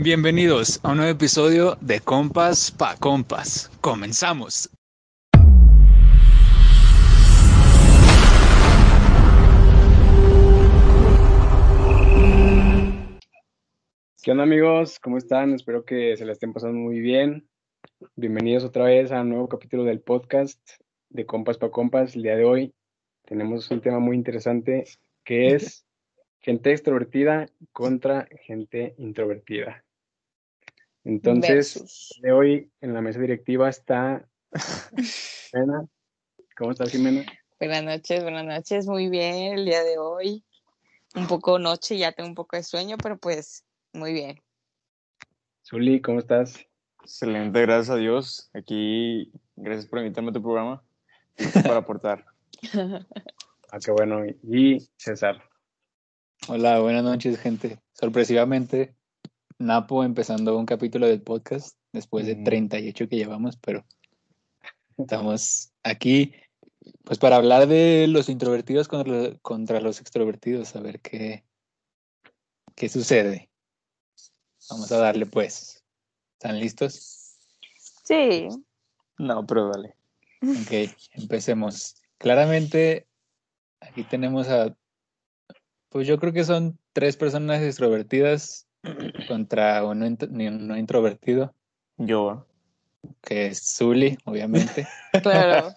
Bienvenidos a un nuevo episodio de Compas pa Compas. Comenzamos. ¿Qué onda amigos? ¿Cómo están? Espero que se la estén pasando muy bien. Bienvenidos otra vez a un nuevo capítulo del podcast de Compas pa Compas. El día de hoy tenemos un tema muy interesante que es gente extrovertida contra gente introvertida. Entonces, de hoy en la mesa directiva está Jimena. ¿Cómo estás, Jimena? Buenas noches, buenas noches. Muy bien el día de hoy. Un poco noche, ya tengo un poco de sueño, pero pues muy bien. Zuli, ¿cómo estás? Excelente, gracias a Dios. Aquí, gracias por invitarme a tu programa. Para aportar. ah, qué bueno. Y César. Hola, buenas noches, gente. Sorpresivamente, Napo empezando un capítulo del podcast después de 38 que llevamos, pero estamos aquí pues para hablar de los introvertidos contra, contra los extrovertidos, a ver qué, qué sucede. Vamos a darle pues. ¿Están listos? Sí. No, pero dale. Ok, empecemos. Claramente, aquí tenemos a, pues yo creo que son tres personas extrovertidas contra uno no introvertido. Yo. Que es Zully, obviamente. claro.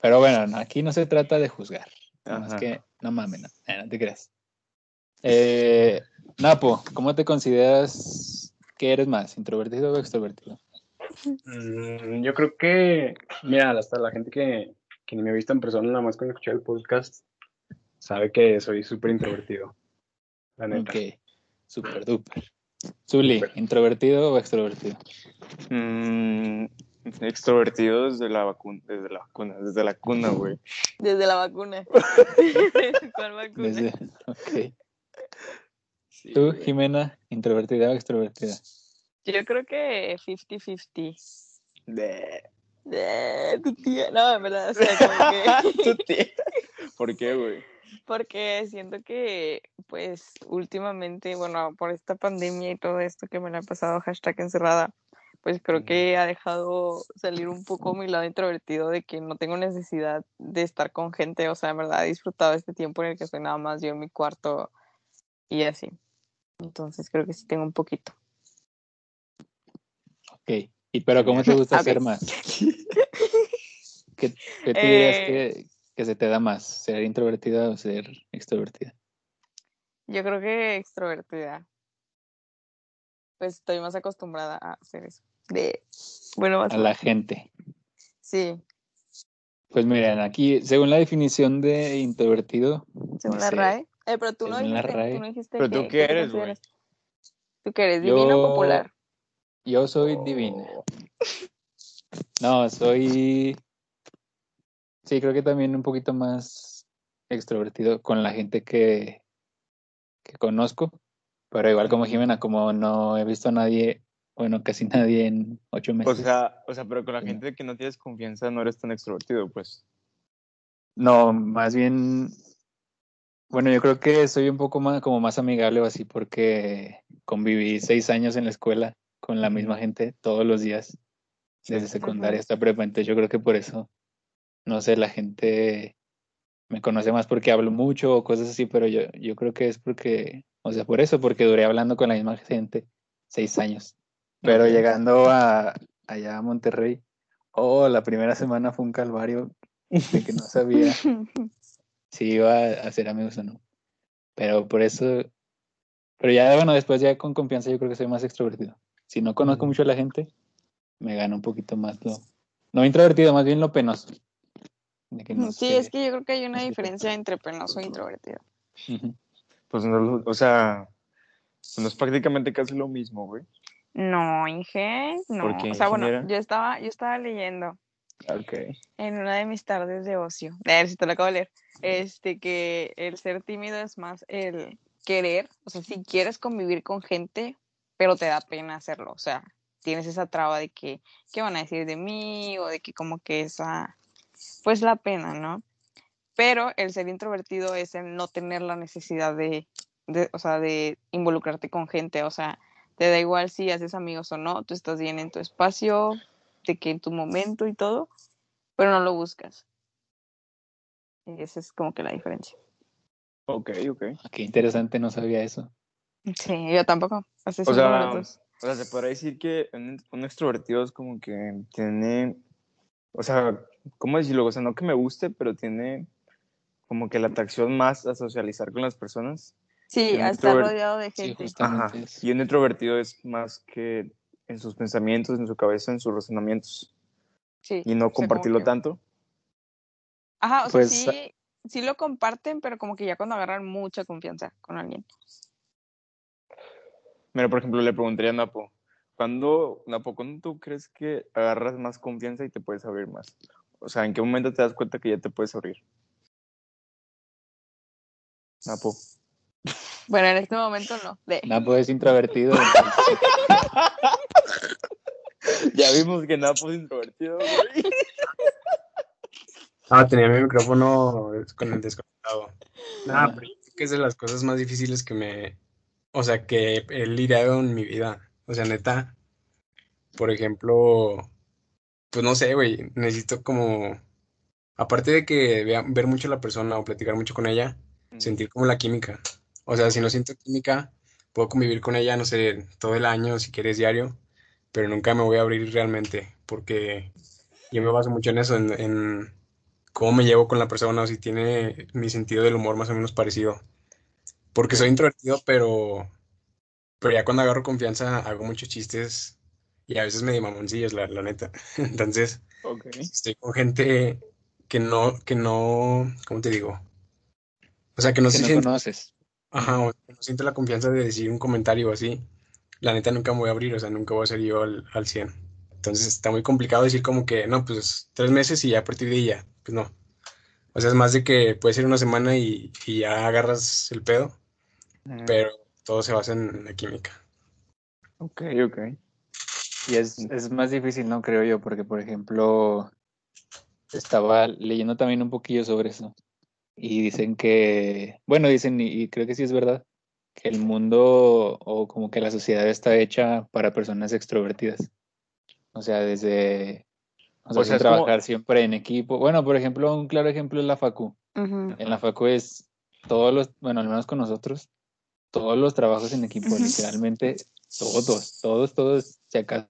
Pero bueno, aquí no se trata de juzgar. Es que, no mames, no, eh, no te creas. Eh, Napo, ¿cómo te consideras que eres más, introvertido o extrovertido? Mm, yo creo que, mira, hasta la gente que, que ni me ha visto en persona, nada más con escuchar el podcast, sabe que soy súper introvertido. La neta. Super duper. Zuli, ¿introvertido o extrovertido? Mm, extrovertido desde la vacuna, desde la vacuna, desde la cuna, güey. Desde la vacuna. ¿Cuál vacuna? Desde, ok. ¿Tú, Jimena, introvertida o extrovertida? Yo creo que 50-50. De... De tu tía. No, en verdad, o sea, como que... tu tía. ¿Por qué, güey? Porque siento que, pues, últimamente, bueno, por esta pandemia y todo esto que me la ha pasado hashtag encerrada, pues creo que ha dejado salir un poco mi lado introvertido de que no tengo necesidad de estar con gente, o sea, en verdad he disfrutado este tiempo en el que soy nada más yo en mi cuarto y así. Entonces creo que sí tengo un poquito. Ok, ¿y pero cómo te gusta hacer más? ¿Qué, qué te que, que se te da más, ser introvertida o ser extrovertida? Yo creo que extrovertida. Pues estoy más acostumbrada a hacer eso. De, bueno, a la gente. Sí. Pues miren, aquí, según la definición de introvertido. Según la RAE. Eh, pero tú no, dijiste, tú no dijiste. Pero tú qué eres, güey. ¿Tú qué eres? ¿Divino o popular? Yo soy divina. No, soy Sí, creo que también un poquito más extrovertido con la gente que, que conozco, pero igual como Jimena, como no he visto a nadie, bueno, casi nadie en ocho meses. O sea, o sea, pero con la gente que no tienes confianza no eres tan extrovertido, pues. No, más bien, bueno, yo creo que soy un poco más, como más amigable o así, porque conviví seis años en la escuela con la misma gente todos los días, desde secundaria hasta prepa, entonces yo creo que por eso no sé, la gente me conoce más porque hablo mucho o cosas así, pero yo, yo creo que es porque, o sea, por eso, porque duré hablando con la misma gente seis años. Pero llegando a, allá a Monterrey, oh, la primera semana fue un calvario de que no sabía si iba a hacer amigos o no. Pero por eso, pero ya, bueno, después ya con confianza yo creo que soy más extrovertido. Si no conozco mucho a la gente, me gana un poquito más lo, no introvertido, más bien lo penoso sí, es que yo creo que hay una diferencia entre penoso e introvertido. Pues no, o sea, no es prácticamente casi lo mismo, güey. No, Inge, no. O sea, bueno, yo estaba, yo estaba leyendo. Okay. En una de mis tardes de ocio. A ver si te lo acabo de leer. Este, que el ser tímido es más el querer. O sea, si quieres convivir con gente, pero te da pena hacerlo. O sea, tienes esa traba de que, ¿qué van a decir de mí? O de que como que esa pues la pena, ¿no? Pero el ser introvertido es el no tener la necesidad de de, o sea, de involucrarte con gente, o sea, te da igual si haces amigos o no, tú estás bien en tu espacio, de que en tu momento y todo, pero no lo buscas. Y esa es como que la diferencia. Ok, ok. Ah, Qué interesante, no sabía eso. Sí, yo tampoco. Así O sea. O sea, se podría decir que un, un extrovertido es como que tiene, o sea, ¿cómo decirlo? O sea, no que me guste, pero tiene como que la atracción más a socializar con las personas. Sí, a estar rodeado de gente. Ajá. Y un introvertido es más que en sus pensamientos, en su cabeza, en sus razonamientos Sí. y no compartirlo que- tanto. Ajá, o sea, Pues, sí, sí lo comparten, pero como que ya cuando agarran mucha confianza con alguien. Mira, por ejemplo, le preguntaría a Napo, ¿cuándo, Napo, ¿cuándo tú crees que agarras más confianza y te puedes abrir más? O sea, ¿en qué momento te das cuenta que ya te puedes abrir? Napo. Bueno, en este momento no. De... Napo es introvertido. Ya vimos que Napo es introvertido, güey. Ah, tenía mi micrófono con el desconectado. Nada, pero yo creo que es de las cosas más difíciles que me, o sea, que he lidiado en mi vida. O sea, neta, por ejemplo, pues no sé, güey, necesito como, aparte de que vea- ver mucho a la persona o platicar mucho con ella, sentir como la química. O sea, si no siento química, puedo convivir con ella, no sé, todo el año, si quieres diario, pero nunca me voy a abrir realmente, porque yo me baso mucho en eso, en, en cómo me llevo con la persona, o si tiene mi sentido del humor más o menos parecido. Porque soy introvertido, pero, pero ya cuando agarro confianza hago muchos chistes y a veces medio mamoncillos, la, la neta. Entonces, Ok. estoy con gente que no, que no, ¿cómo te digo? O sea, que no que se no siente, conoces. ajá, o que no siente la confianza de decir un comentario así. La neta nunca me voy a abrir, o sea, nunca voy a ser yo al, al 100. Entonces está muy complicado decir como que, no, pues tres meses y ya a partir de ahí ya, pues no. O sea, es más de que puede ser una semana y, y ya agarras el pedo, pero todo se basa en la química. Ok, ok. Y es, es más difícil, ¿no? Creo yo, porque, por ejemplo, estaba leyendo también un poquillo sobre eso. Y dicen que, bueno, dicen, y, y creo que sí es verdad, que el mundo o como que la sociedad está hecha para personas extrovertidas. O sea, desde, o sea, O sea, sin es como- trabajar siempre en equipo. Bueno, por ejemplo, un claro ejemplo es la facu. En la facu es todos los, bueno, al menos con nosotros, todos los trabajos en equipo, Ujú. literalmente todos, todos, todos, si acaso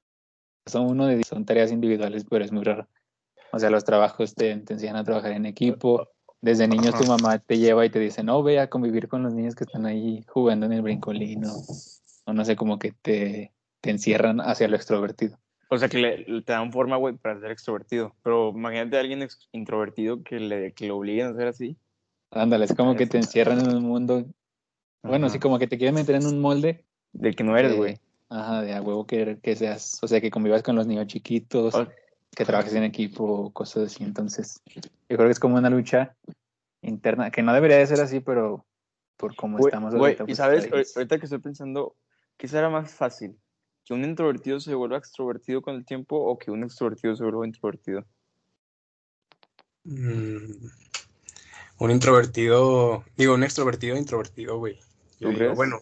uno de son tareas individuales, pero es muy raro. O sea, los trabajos te, te enseñan a trabajar en equipo. Desde niños tu Ajá. mamá te lleva y te dice, no, ve a convivir con los niños que están ahí jugando en el brincolín o, o no sé, como que te, te encierran hacia lo extrovertido. O sea, que le, te dan forma, güey, para ser extrovertido. Pero imagínate a alguien introvertido que le, que lo obliguen a ser así. Ándale, es como que te encierran en un mundo, bueno, Ajá. sí, como que te quieren meter en un molde De que no eres, güey. Ajá, de a huevo que, que seas, o sea, que convivas con los niños chiquitos, que trabajes en equipo, cosas así. Entonces, yo creo que es como una lucha interna, que no debería de ser así, pero por cómo estamos ahorita. y pues, sabes, ahorita que estoy pensando, ¿qué será más fácil? ¿Que un introvertido se vuelva extrovertido con el tiempo o que un extrovertido se vuelva introvertido? Mm, un introvertido, digo, un extrovertido introvertido, güey. Yo ¿Tú digo, crees? bueno,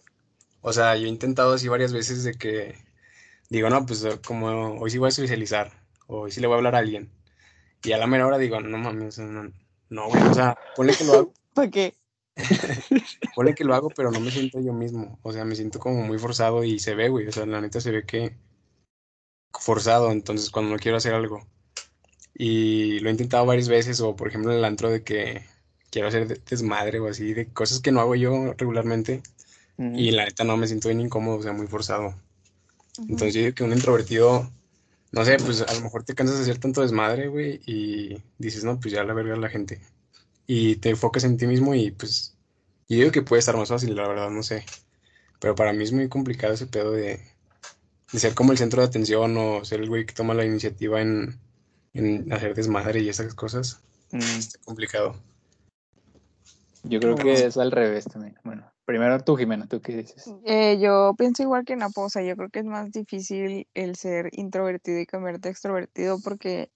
o sea, yo he intentado así varias veces de que digo, no, pues como hoy sí voy a socializar, o hoy sí le voy a hablar a alguien. Y a la mera hora digo, no mames, no, no, güey, o sea, ponle que lo hago, ¿Para qué? ponle que lo hago, pero no me siento yo mismo. O sea, me siento como muy forzado y se ve, güey. O sea, la neta se ve que forzado, entonces cuando no quiero hacer algo. Y lo he intentado varias veces, o por ejemplo en el antro de que quiero hacer de- desmadre o así, de cosas que no hago yo regularmente. Ujú. Y la neta no me siento bien incómodo, o sea, muy forzado. Entonces yo digo que un introvertido, no sé, pues a lo mejor te cansas de hacer tanto desmadre, güey, y dices, no, pues ya la verga la gente. Y te enfocas en ti mismo y pues, yo digo que puede estar más fácil, la verdad, no sé. Pero para mí es muy complicado ese pedo de, de ser como el centro de atención o ser el güey que toma la iniciativa en, en hacer desmadre y esas cosas. Mm. Está complicado. Yo creo que es al revés también. Bueno, primero tú, Jimena, ¿tú qué dices? Eh, yo pienso igual que Napo, o sea, yo creo que es más difícil el ser introvertido y cambiarte a extrovertido porque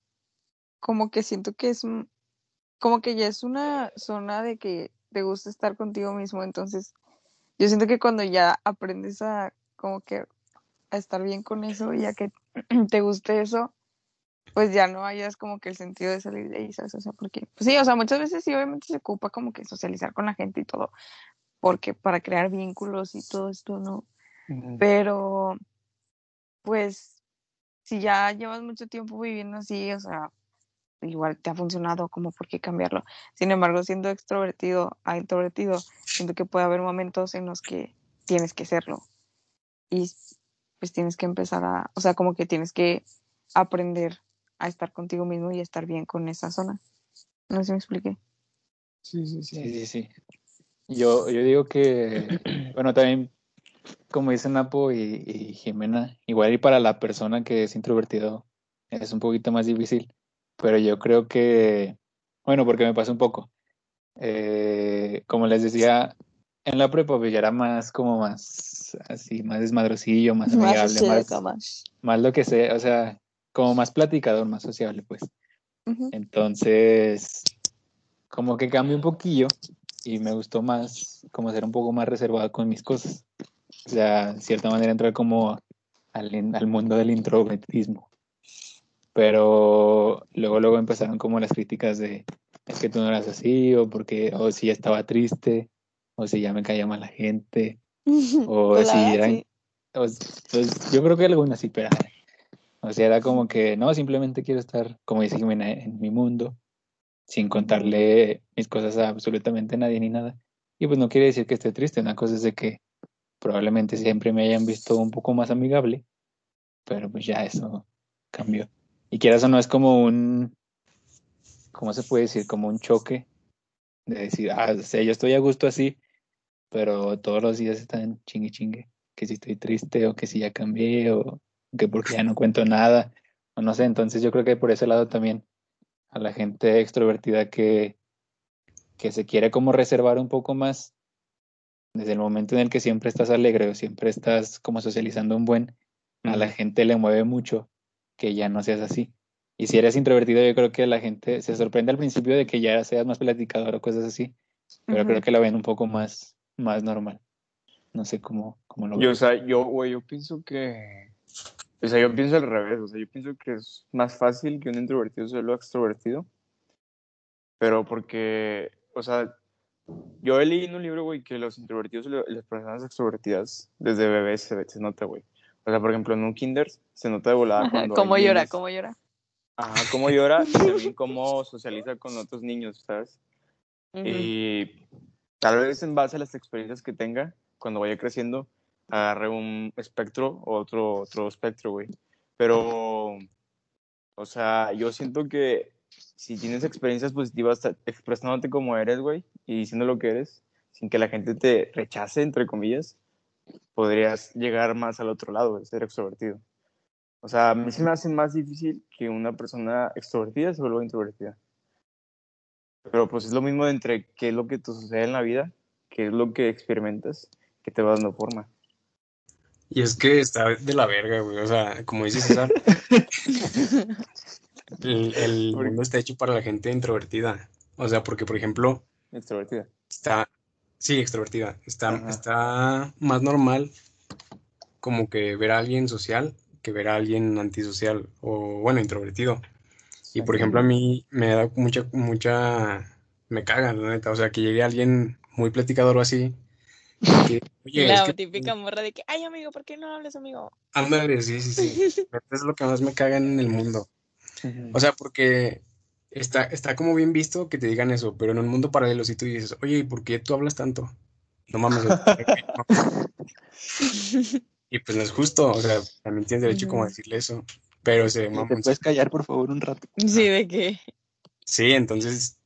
como que siento que es, un- como que ya es una zona de que te gusta estar contigo mismo, entonces yo siento que cuando ya aprendes a como que a estar bien con eso y a que te guste eso, pues ya no hayas como que el sentido de salir de ahí, ¿sabes? O sea, porque, pues sí, o sea, muchas veces sí, obviamente se ocupa como que socializar con la gente y todo, porque para crear vínculos y todo esto, ¿no? Pero, pues, si ya llevas mucho tiempo viviendo así, o sea, igual te ha funcionado, como por qué cambiarlo. Sin embargo, siendo extrovertido a introvertido, siento que puede haber momentos en los que tienes que serlo. Y pues tienes que empezar a, o sea, como que tienes que aprender a estar contigo mismo y a estar bien con esa zona. No sé si me expliqué. Sí, sí, Sí, sí, sí. Yo, yo digo que, bueno, también, como dicen Napo y, y Jimena, igual y para la persona que es introvertido es un poquito más difícil, pero yo creo que, bueno, porque me pasa un poco. Eh, como les decía, en la prepa pues ya era más como más, así, más desmadrosillo, más amigable, más, más. más lo que sea, o sea, como más platicador, más sociable, pues. Ujú. Entonces, como que cambio un poquillo y me gustó más como ser un poco más reservado con mis cosas. O sea, de cierta manera entrar como al, al mundo del introvertismo. Pero luego, luego empezaron como las críticas de, es que tú no eras así, o porque, o si ya estaba triste, o si ya me caía mal la gente, o si eran, sí. o- pues, yo creo que algunas sí, pero o sea, era como que no, simplemente quiero estar, como dice Jimena, en mi mundo, sin contarle mis cosas a absolutamente nadie ni nada. Y pues no quiere decir que esté triste, una cosa es de que probablemente siempre me hayan visto un poco más amigable, pero pues ya eso cambió. Y quieras o no, es como un, ¿cómo se puede decir? Como un choque de decir, ah, o sea, yo estoy a gusto así, pero todos los días están chingue chingue, que si estoy triste o que si ya cambié o que porque ya no cuento nada, o no sé, entonces yo creo que por ese lado también a la gente extrovertida que, que se quiere como reservar un poco más, desde el momento en el que siempre estás alegre o siempre estás como socializando un buen, a la gente le mueve mucho que ya no seas así. Y si eres introvertido, yo creo que la gente se sorprende al principio de que ya seas más platicador o cosas así, pero creo que la ven un poco más, más normal. No sé cómo, cómo lo Yo, o sea, yo, güey, yo pienso que. O sea, yo pienso al revés. O sea, yo pienso que es más fácil que un introvertido sea lo extrovertido. Pero porque, o sea, yo he leído en un libro, güey, que los introvertidos y las personas extrovertidas desde bebés se, se nota, güey. O sea, por ejemplo, en un kinder se nota de volada cuando. Cómo llora, niños- cómo llora. Ajá, cómo llora y también cómo socializa con otros niños, ¿sabes? Ujú. Y tal vez en base a las experiencias que tenga, cuando vaya creciendo, agarre un espectro otro, otro espectro, güey. Pero, o sea, yo siento que si tienes experiencias positivas expresándote como eres, güey, y diciendo lo que eres, sin que la gente te rechace, entre comillas, podrías llegar más al otro lado, ser extrovertido. O sea, a mí se me hace más difícil que una persona extrovertida se vuelva introvertida. Pero pues es lo mismo de entre qué es lo que te sucede en la vida, qué es lo que experimentas, que te va dando forma. Y es que está de la verga, güey. O sea, como dice César, el, el mundo está hecho para la gente introvertida. O sea, porque, por ejemplo, Extrovertida. está, sí, extrovertida. Está, Ajá. está más normal como que ver a alguien social que ver a alguien antisocial o, bueno, introvertido. Y por ejemplo, a mí me da mucha, mucha, me caga, la neta. O sea, que llegue alguien muy platicador o así. Y que, Oye, la es que típica morra de que, ay, amigo, ¿por qué no hablas, amigo? Ándale, sí, sí, sí. Es lo que más me caga en el mundo. O sea, porque está, está como bien visto que te digan eso, pero en un mundo paralelo, si tú dices, oye, ¿y por qué tú hablas tanto? No mames. Y pues no es justo, o sea, también tienes derecho como a decirle eso, pero se ve ¿Te puedes callar, por favor, un rato? Sí, de que. Sí, entonces,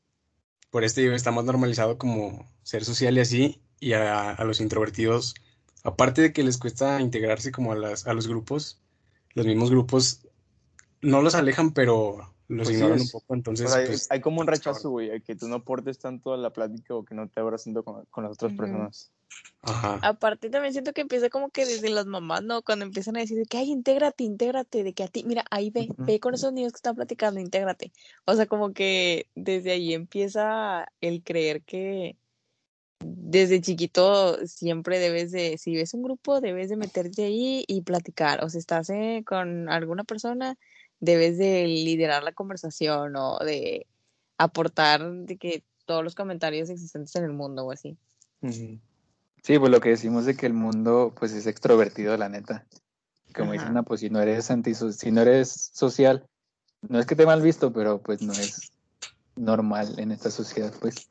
por este digo, está más normalizado como ser social y así, y a, a los introvertidos, aparte de que les cuesta integrarse como a las, a los grupos, los mismos grupos no los alejan, pero los Pues sí, ignoran un poco, entonces, hay- pues, hay como un rechazo, güey, a que tú no aportes tanto a la plática o que no te abras tanto con, con las otras personas. ajá. Aparte también siento que empieza como que desde las mamás, ¿no? Cuando empiezan a decir de que, ay, intégrate, intégrate, de que a ti, mira, ahí ve, ve con esos niños que están platicando, intégrate. O sea, como que desde ahí empieza el creer que, desde chiquito siempre debes de, si ves un grupo, debes de meterte ahí y platicar. O si estás eh, con alguna persona, debes de liderar la conversación o de aportar de que todos los comentarios existentes en el mundo o así. Sí, pues lo que decimos de que el mundo pues es extrovertido, la neta. Como dicen, no, pues si no eres antiso si no eres social, no es que te mal visto, pero pues no es normal en esta sociedad, pues.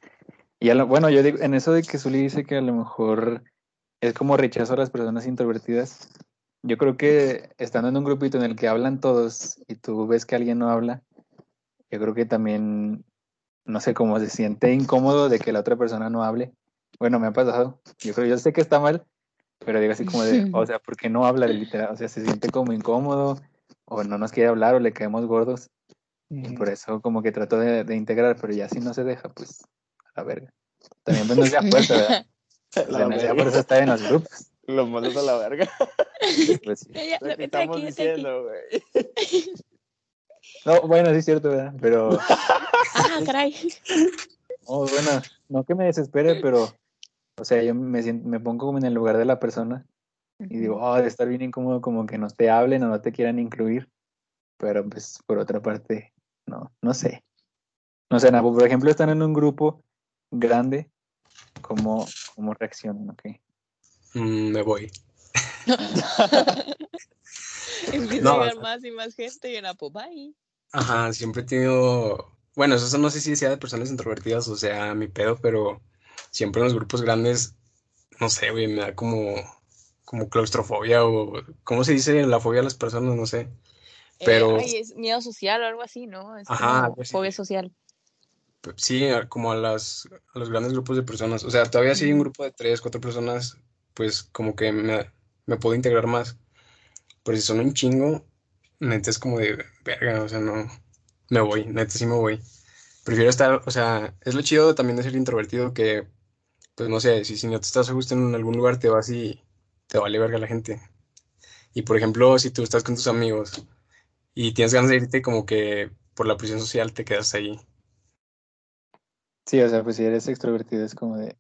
Y a lo, bueno, yo digo, en eso de que Zully dice que a lo mejor es como rechazo a las personas introvertidas, yo creo que estando en un grupito en el que hablan todos y tú ves que alguien no habla, yo creo que también, no sé, cómo se siente incómodo de que la otra persona no hable. Bueno, me ha pasado. Yo creo, yo sé que está mal, pero digo así como de, o sea, ¿por qué no habla literal? O sea, se siente como incómodo, o no nos quiere hablar, o le caemos gordos. Y por eso como que trato de, de integrar, pero ya si no se deja, pues la verga. También sea fuerza, ¿verdad? Sea, no sea por eso está en los grupos. Lo mandas a la verga. Pues, sí. Ya, ya, estamos aquí. diciendo, güey. No, bueno, sí es cierto, ¿verdad? Pero, Ah, caray. oh, bueno, no que me desespere, pero, o sea, yo me, siento, me pongo como en el lugar de la persona y digo, oh, de estar bien incómodo como que no te hablen o no te quieran incluir, pero pues por otra parte, no, no sé. No sé, Napo, por ejemplo, están en un grupo grande, ¿cómo, cómo reaccionan? Ok. Mm, me voy. Empieza No, a llegar más y más gente y en Apo, bye. Ajá, siempre he tenido, bueno, eso no sé si sea de personas introvertidas o sea mi pedo, pero siempre en los grupos grandes, no sé, güey, me da como, como claustrofobia o, ¿cómo se dice la fobia a las personas? No sé. Eh, Pero- ay, es miedo social o algo así, ¿no? Es Ajá, como fobia social. Sí, como a las, a los grandes grupos de personas. O sea, todavía si hay un grupo de tres, cuatro personas, pues como que me, me puedo integrar más. Pero si son un chingo, neta es como de verga, o sea, no, me voy, neta sí me voy. Prefiero estar, o sea, es lo chido también de ser introvertido que, pues no sé, si, si no te estás a gusto en algún lugar, te vas y te vale verga la gente. Y por ejemplo, si tú estás con tus amigos y tienes ganas de irte, como que por la presión social te quedas ahí. Sí, o sea, pues si eres extrovertido es como de,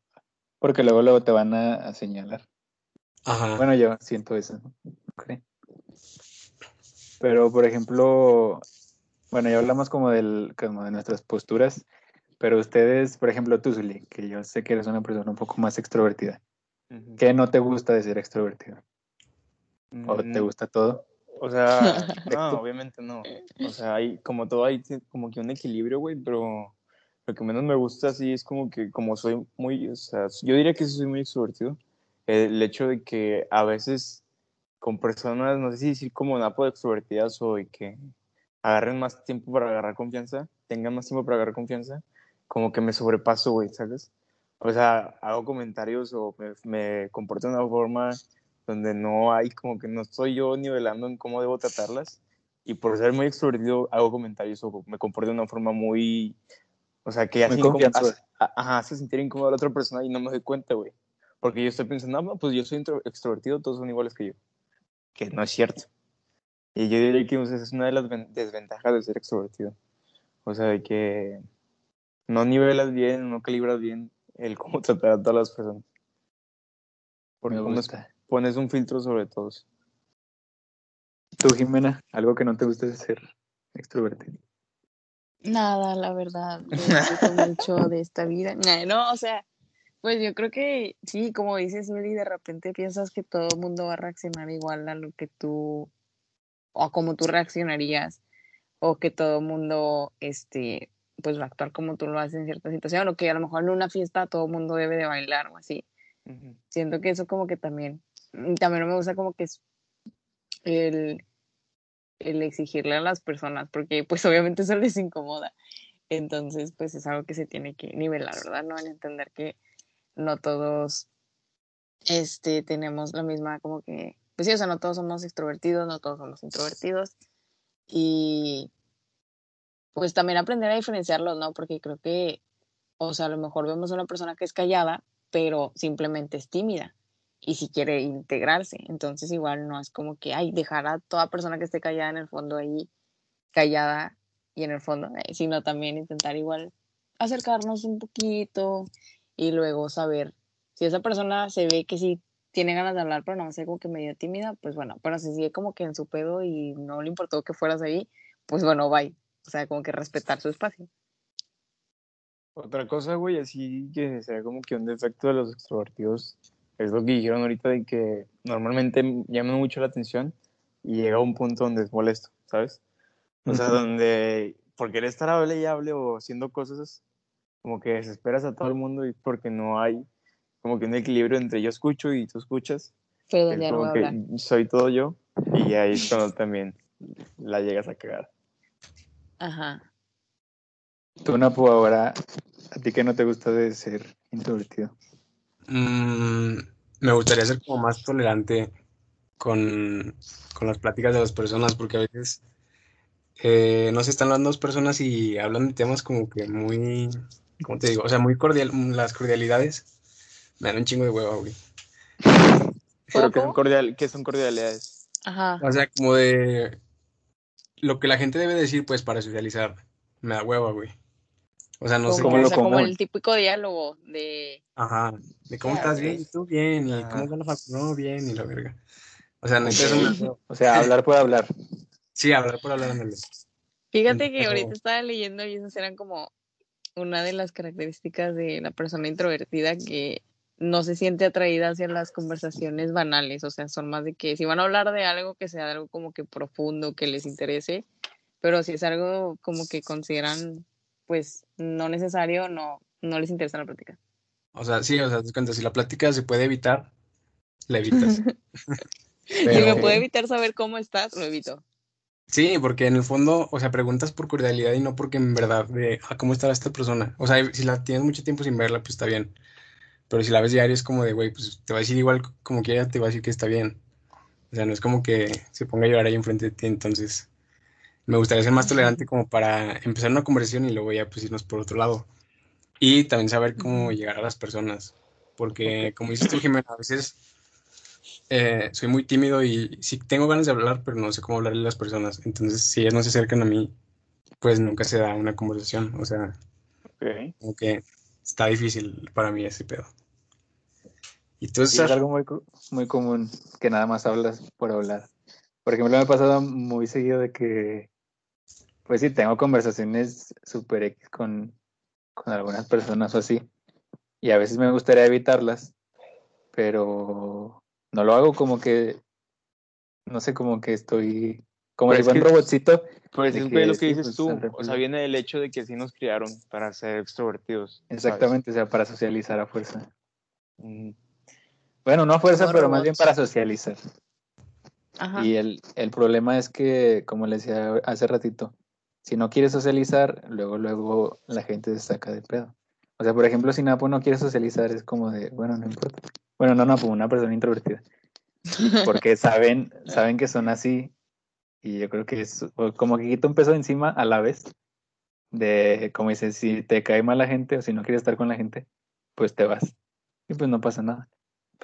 porque luego luego te van a, a señalar. Ajá. Bueno, yo siento eso, ¿no? Ok. Pero, por ejemplo, bueno, ya hablamos como, del, como de nuestras posturas, pero ustedes, por ejemplo, tú, Zuli, que yo sé que eres una persona un poco más extrovertida, Ujú. ¿qué no te gusta de ser extrovertido? ¿O te Mm, gusta todo? O sea, no, obviamente no. O sea, hay, como todo, hay como que un equilibrio, güey, pero lo que menos me gusta así es como que, como soy muy, o sea, yo diría que soy muy extrovertido, el hecho de que a veces con personas, no sé si decir como napo de extrovertidas o de que agarren más tiempo para agarrar confianza, tengan más tiempo para agarrar confianza, como que me sobrepaso, güey, ¿sabes? O sea, hago comentarios o me, me comporto de una forma donde no hay como que no estoy yo nivelando en cómo debo tratarlas y por ser muy extrovertido hago comentarios o me comporto de una forma muy o sea que hace, hace- ajá, hace sentir incómodo a la otra persona y no me doy cuenta güey. Porque yo estoy pensando no pues yo soy intro- extrovertido todos son iguales que yo que no es cierto. Y yo diría que o sea, esa es una de las ven- desventajas de ser extrovertido. O sea de que no nivelas bien no calibras bien el cómo tratar a todas las personas. Porque pones, pones un filtro sobre todos. ¿Tú, Jimena, algo que no te gusta de ser extrovertido? Nada, la verdad, disfruto mucho de esta vida. No, o sea, pues yo creo que sí, como dices, Uli, de repente piensas que todo el mundo va a reaccionar igual a lo que tú, o a como tú reaccionarías, o que todo el mundo, este, pues va a actuar como tú lo haces en cierta situación, o que a lo mejor en una fiesta todo el mundo debe de bailar o así. Siento que eso como que también, mm, también no me gusta como que es el, el exigirle a las personas, porque pues obviamente eso les incomoda. Entonces, pues es algo que se tiene que nivelar, ¿verdad? No en entender que no todos este, tenemos la misma, como que, pues sí, o sea, no todos somos extrovertidos, no todos somos introvertidos. Y pues también aprender a diferenciarlos, ¿no? Porque creo que, o sea, a lo mejor vemos a una persona que es callada, pero simplemente es tímida y si quiere integrarse. Entonces, igual no es como que, ay, dejar a toda persona que esté callada en el fondo ahí, callada y en el fondo, eh, sino también intentar igual acercarnos un poquito y luego saber si esa persona se ve que sí tiene ganas de hablar, pero no sé, como que medio tímida, pues bueno, pero si sigue como que en su pedo y no le importó que fueras ahí, pues bueno, bye. O sea, como que respetar su espacio. Otra cosa, güey, así que sería como que un defecto de los extrovertidos es lo que dijeron ahorita de que normalmente llaman mucho la atención y llega a un punto donde es molesto, ¿sabes? O sea, donde por querer estar hable y hable o haciendo cosas, como que desesperas a todo el mundo y porque no hay como que un equilibrio entre yo escucho y tú escuchas. Feo Es como que soy todo yo y ahí es cuando también la llegas a cagar. Ajá. Tú, Napo, ahora, ¿a ti qué no te gusta de ser introvertido? Mm, me gustaría ser como más tolerante con, con las pláticas de las personas, porque a veces, eh, no sé, están las dos personas y hablan de temas como que muy, ¿cómo te digo? O sea, muy cordial, las cordialidades me dan un chingo de hueva, güey. Pero que son, cordial, que son cordialidades. Ajá. O sea, como de lo que la gente debe decir, pues, para socializar, me da hueva, güey. O sea, no sé como, cómo o lo sea, como el típico diálogo de... Ajá, de cómo Ya, estás bien, tú bien, y cómo va la facultad, no, bien, y la verga. O sea, da hueva. O sea, hablar por hablar. Sí, hablar por hablar. Fíjate que ahorita estaba leyendo y esas eran como una de las características de la persona introvertida que no se siente atraída hacia las conversaciones banales, o sea, son más de que si van a hablar de algo que sea algo como que profundo, que les interese, pero si es algo como que consideran pues no necesario, no, no les interesa la plática. O sea, sí, o sea, cuenta, si la plática se puede evitar, la evitas. Si me Pero- puede evitar saber cómo estás, lo evito. Sí, porque en el fondo, o sea, preguntas por cordialidad y no porque en verdad de, ah, ¿cómo estará esta persona? O sea, si la tienes mucho tiempo sin verla, pues está bien. Pero si la ves diario es como de, güey, pues te va a decir igual como quiera, te va a decir que está bien. O sea, no es como que se ponga a llorar ahí enfrente de ti, entonces me gustaría ser más tolerante como para empezar una conversación y luego ya pues irnos por otro lado. Y también saber cómo llegar a las personas, porque como dices tú, Jimena, a veces eh, soy muy tímido y sí tengo ganas de hablar, pero no sé cómo hablarle a las personas. Entonces, si ellas no se acercan a mí, pues nunca se da una conversación. O sea, Ok. como que está difícil para mí ese pedo. Y tú, Sí, es algo muy, muy común que nada más hablas por hablar. Por ejemplo, me ha pasado muy seguido de que, pues sí, tengo conversaciones super X con, con algunas personas o así, y a veces me gustaría evitarlas, pero no lo hago como que, no sé, como que estoy, como fuera un que- robotcito. Pues De es que lo que sí, dices pues, tú, o sea, viene del hecho de que así nos criaron para ser extrovertidos. ¿sabes? Exactamente, o sea, para socializar a fuerza. Mm, Bueno, no a fuerza, pero más bien para socializar. Ajá. Y el, el problema es que, como les decía hace ratito, si no quieres socializar, luego, luego la gente se saca de pedo. O sea, por ejemplo, si Napo no quiere socializar, es como de, bueno, no importa. Bueno, no Napo, una persona introvertida. Porque saben, saben que son así. Y yo creo que es como que quita un peso encima a la vez. De, como dices, si te cae mal la gente o si no quieres estar con la gente, pues te vas. Y pues no pasa nada.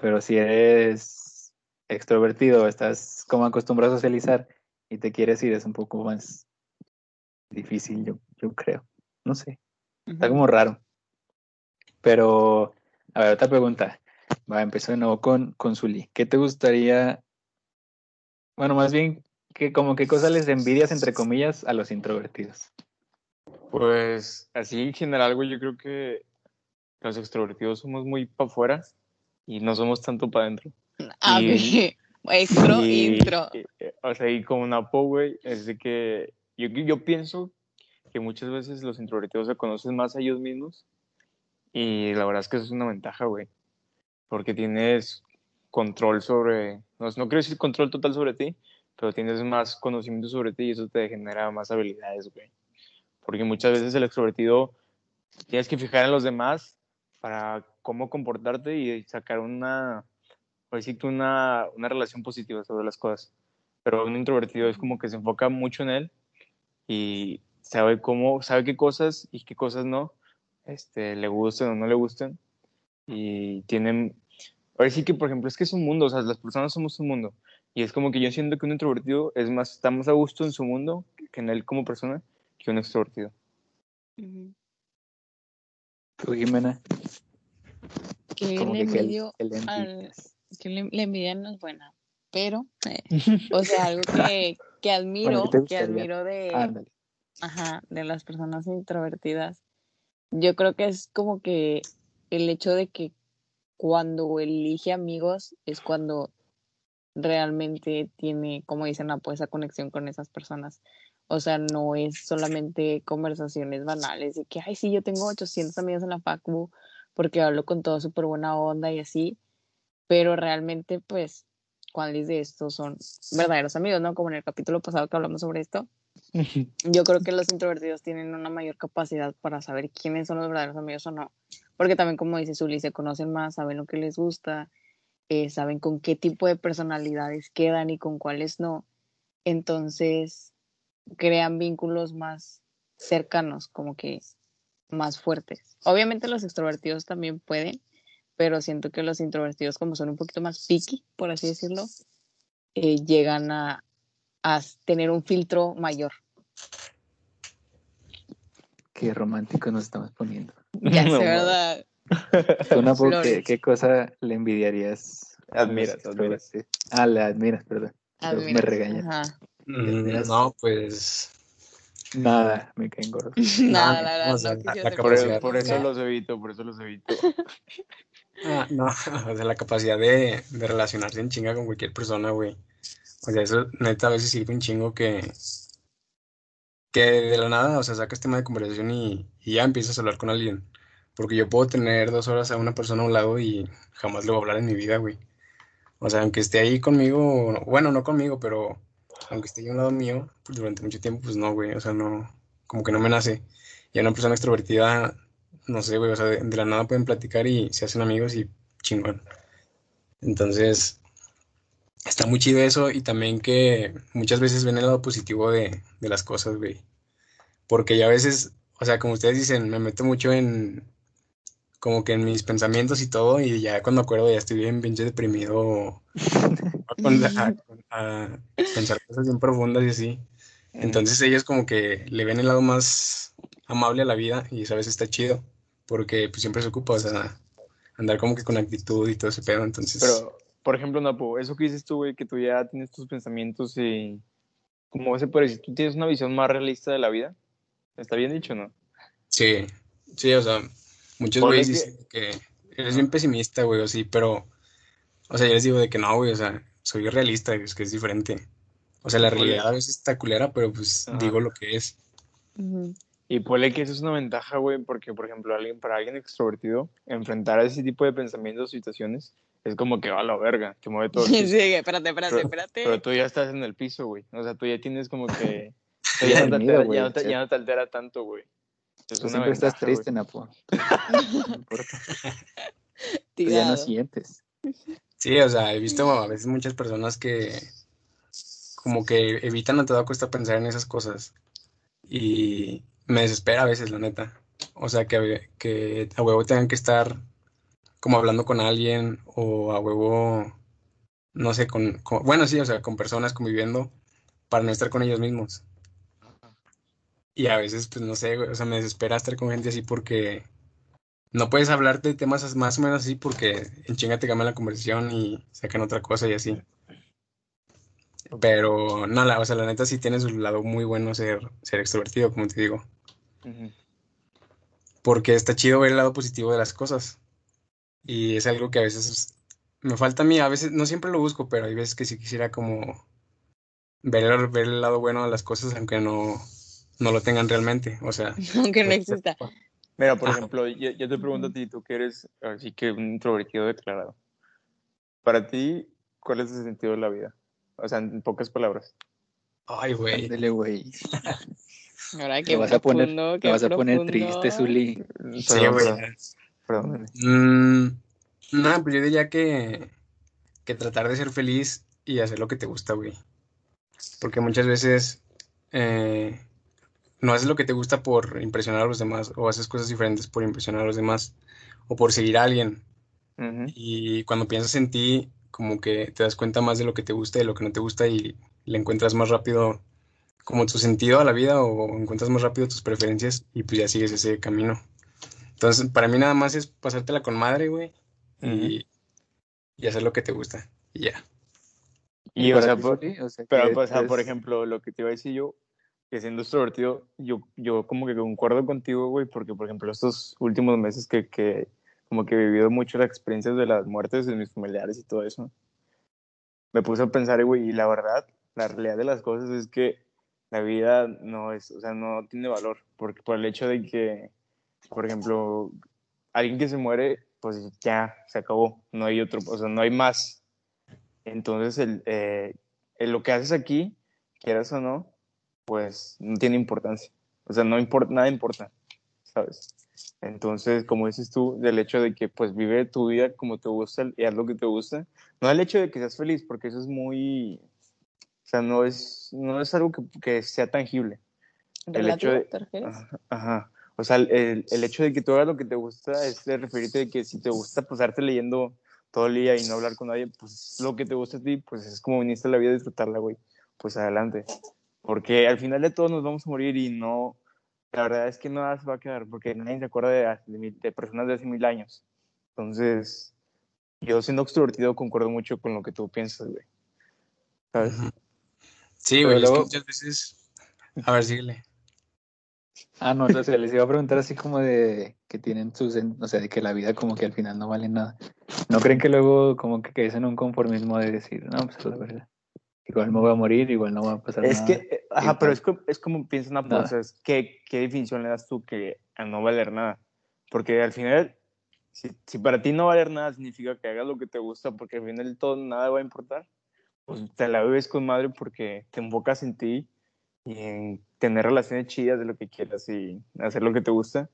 Pero si eres extrovertido, estás como acostumbrado a socializar y te quieres ir, es un poco más difícil, yo, yo creo. No sé, está como raro. Pero, a ver, otra pregunta. Va, empezar de nuevo con, con Zuli. ¿Qué te gustaría? Bueno, más bien, ¿qué, como qué cosa les envidias, entre comillas, a los introvertidos? Pues así en general, güey, yo creo que los extrovertidos somos muy para afuera y no somos tanto para adentro. Ah, Y-. Extro, Y, intro. O sea, y como Napo, güey, es de que yo, yo pienso que muchas veces los introvertidos se conocen más a ellos mismos y la verdad es que eso es una ventaja, güey, porque tienes control sobre, no, no quiero decir control total sobre ti, pero tienes más conocimiento sobre ti y eso te genera más habilidades, güey. Porque muchas veces el extrovertido tienes que fijar en los demás para cómo comportarte y sacar una, o decir una, una relación positiva sobre las cosas. Pero un introvertido es como que se enfoca mucho en él y sabe cómo, sabe qué cosas y qué cosas no, este, le gusten o no le gusten. Y tienen, ahora sí que por ejemplo es que es un mundo, o sea, las personas somos un mundo. Y es como que yo siento que un introvertido es más, está más a gusto en su mundo que en él como persona que un extrovertido. Ujú. ¿Tú, Jimena? que le que, el- el al- envidias. que le- la envidia no es buena, pero, eh, o sea, algo que, que admiro, ¿qué te que admiro de, Ándale. ajá, de las personas introvertidas, yo creo que es como que el hecho de que cuando elige amigos es cuando realmente tiene, como dicen, ah, pues, esa conexión con esas personas. O sea, no es solamente conversaciones banales de que, ay, sí, yo tengo 800 amigos en la facu porque hablo con todo súper buena onda y así, pero realmente, pues, ¿cuáles de estos son verdaderos amigos, no? Como en el capítulo pasado que hablamos sobre esto. Yo creo que los introvertidos tienen una mayor capacidad para saber quiénes son los verdaderos amigos o no, porque también, como dice Zuli, se conocen más, saben lo que les gusta, eh, saben con qué tipo de personalidades quedan y con cuáles no. Entonces, crean vínculos más cercanos, como que más fuertes. Obviamente los extrovertidos también pueden, pero siento que los introvertidos, como son un poquito más picky, por así decirlo, eh, llegan a, a tener un filtro mayor. Qué romántico nos estamos poniendo. Ya No, sé. ¿verdad? ¿qué, cosa le envidiarías? Admiras, admiras. extrovertidos? Ah, le admiras, perdón. Me. Ajá. Mm, No, pues. Nada, me caen gordos. Nada, la verdad, no la- la ser Por, eso la- los evito, por eso los evito. Ah, no, o sea, la capacidad de, de relacionarse en chinga con cualquier persona, güey. O sea, eso neta a veces sirve un chingo que, que de la nada, o sea, sacas tema de conversación y, ya empiezas a hablar con alguien. Porque yo puedo tener dos horas a una persona a un lado y jamás le voy a hablar en mi vida, güey. O sea, aunque esté ahí conmigo, bueno, no conmigo, pero aunque esté ahí a un lado mío, pues durante mucho tiempo, pues no, güey. O sea, no, como que no me nace. Y a una persona extrovertida, no sé, güey, o sea, de, de la nada pueden platicar y se hacen amigos y chingón. Entonces, está muy chido eso y también que muchas veces ven el lado positivo de, de las cosas, güey. Porque ya a veces, o sea, como ustedes dicen, me meto mucho en, como que en mis pensamientos y todo y ya cuando acuerdo ya estoy bien pinche deprimido a, a- a pensar cosas bien profundas y así. Entonces ellos como que le ven el lado más amable a la vida y eso a veces está chido porque pues siempre se ocupa, o sea, andar como que con actitud y todo ese pedo, entonces... Pero, por ejemplo, Napo, eso que dices tú, güey, que tú ya tienes tus pensamientos y como se puede decir, tú tienes una visión más realista de la vida. ¿Está bien dicho, no? Sí, sí, o sea, muchos güeyes dicen que eres bien pesimista, güey, o sí, pero, o sea, yo les digo de que no, güey, o sea, soy realista, es que es diferente. O sea, la realidad a veces está culera, pero pues Ajá. digo lo que es. Ujú. Y ponle que eso es una ventaja, güey, porque, por ejemplo, alguien, para alguien extrovertido, enfrentar a ese tipo de pensamientos o situaciones es como que va a la verga, te mueve todo Sí, piso. espérate, espérate, Pero- espérate. Pero tú ya estás en el piso, güey. O sea, tú ya tienes como que... Estoy ya, no altera, güey, ya, no te, ya no te altera tanto, güey. Es Tú una siempre estás ventaja, güey. triste, Napo. No importa. Tú ya no sientes. Sí, o sea, he visto a veces muchas personas que como que evitan a toda costa pensar en esas cosas y me desespera a veces, la neta. O sea, que, que a huevo tengan que estar como hablando con alguien o a huevo, no sé, con, con- bueno, sí, o sea, con personas conviviendo para no estar con ellos mismos. Y a veces, pues no sé, güey, o sea, me desespera estar con gente así porque no puedes hablar de temas as- más o menos así porque en chinga te cambian la conversación y sacan otra cosa y así. Pero no, la, o sea, la neta sí tiene su lado muy bueno ser, ser extrovertido, como te digo. Porque está chido ver el lado positivo de las cosas. Y es algo que a veces me falta a mí, a veces no siempre lo busco, pero hay veces que sí quisiera como ver, el- ver el lado bueno de las cosas, aunque no, no lo tengan realmente. O sea, Aunque no pues, exista. Mira, por ejemplo, yo, yo te pregunto a ti, tú que eres así que un introvertido declarado. Para ti, ¿cuál es el sentido de la vida? O sea, en pocas palabras. ay, güey. Ándale, güey. Ahora qué vas a poner, profundo, vas a poner triste, Zuli. Sí, Perdón, güey. perdón, perdón. Mm, no, pues yo diría que, que tratar de ser feliz y hacer lo que te gusta, güey. Porque muchas veces eh, no haces lo que te gusta por impresionar a los demás o haces cosas diferentes por impresionar a los demás o por seguir a alguien. Y cuando piensas en ti, como que te das cuenta más de lo que te gusta y de lo que no te gusta y le encuentras más rápido como tu sentido a la vida o encuentras más rápido tus preferencias y pues ya sigues ese camino. Entonces, para mí nada más es pasártela con madre, güey, y, y hacer lo que te gusta. Y ya. Y, o sea, por- Suri, o sea, pero, pues, sea, por es- ejemplo, lo que te iba a decir yo, que siendo extrovertido, yo, yo como que concuerdo contigo, güey, porque, por ejemplo, estos últimos meses que, que como que he vivido mucho las experiencias de las muertes de mis familiares y todo eso, me puse a pensar, güey, y la verdad, la realidad de las cosas es que la vida no es, o sea, no tiene valor, porque por el hecho de que, por ejemplo, alguien que se muere, pues ya se acabó, no hay otro, o sea, no hay más. Entonces, el, eh, lo que haces aquí, quieras o no, pues no tiene importancia. O sea, no importa, nada importa, ¿sabes? Entonces, como dices tú, del hecho de que pues vive tu vida como te gusta y haz lo que te gusta, no el hecho de que seas feliz, porque eso es muy, sea, no es, no es algo que, que sea tangible. el hecho ¿Relativo, de- te? Ajá, ajá. O sea, el, el hecho de que tú hagas lo que te gusta es de referirte de que si te gusta pasarte leyendo todo el día y no hablar con nadie, pues lo que te gusta a ti, pues es como viniste a la vida a disfrutarla, güey. Pues adelante. Porque al final de todos nos vamos a morir y no, la verdad es que nada se va a quedar, porque nadie se acuerda de, de de personas de hace mil años. Entonces, yo siendo extrovertido concuerdo mucho con lo que tú piensas, güey. ¿Sabes? Sí, Pero güey, es que luego- muchas veces... A ver, síguele. Ah, no, o sea, les iba a preguntar así como de que tienen sus, en- o sea, de que la vida como que al final no vale nada. ¿No creen que luego como que caes en un conformismo de decir, no, pues la verdad, igual me voy a morir, igual no va a pasar Es nada? que, eh, ajá, Y pero pues- es, como- es como piensa una cosa, es ¿qué, ¿qué definición le das tú que a no valer nada? Porque al final, si, si para ti no valer nada significa que hagas lo que te gusta, porque al final todo nada va a importar, pues te la vives con madre porque te enfocas en ti y en tener relaciones chidas de lo que quieras y hacer lo que te gusta,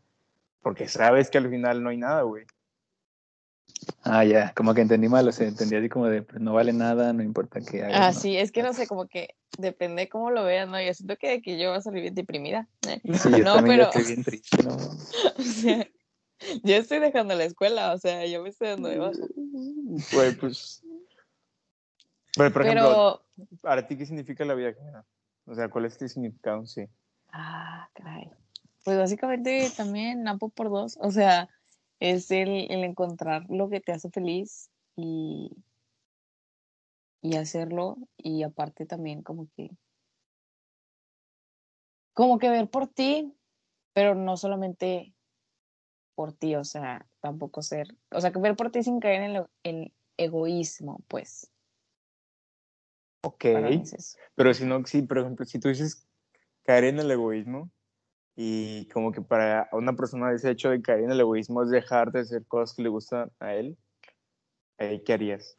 porque sabes que al final no hay nada, güey. Ah, ya, como que entendí mal, o sea, entendí así como de, pues no vale nada, no importa qué hagas. Ah, ¿no? sí, es que no sé, como que depende cómo lo veas, ¿no? Yo siento que de que yo voy a salir bien deprimida. ¿eh? Sí, yo No, también pero- estoy bien triste, ¿no? O sea, yo estoy dejando la escuela, o sea, yo me estoy dando de baja. Güey, pues... Pero, por ejemplo, Pero, ¿para ti qué significa la vida? Jimena? O sea, ¿cuál es tu significado? Sí. ah, caray. Pues básicamente también Napo por dos, o sea, es el, el encontrar lo que te hace feliz y, y hacerlo y aparte también como que como que ver por ti, pero no solamente por ti, o sea, tampoco ser, o sea, que ver por ti sin caer en el, el egoísmo, pues, Ok. Pero si no, sí, por ejemplo, si tú dices caer en el egoísmo y como que para una persona ese hecho de caer en el egoísmo es dejar de hacer cosas que le gustan a él, ahí, ¿qué harías?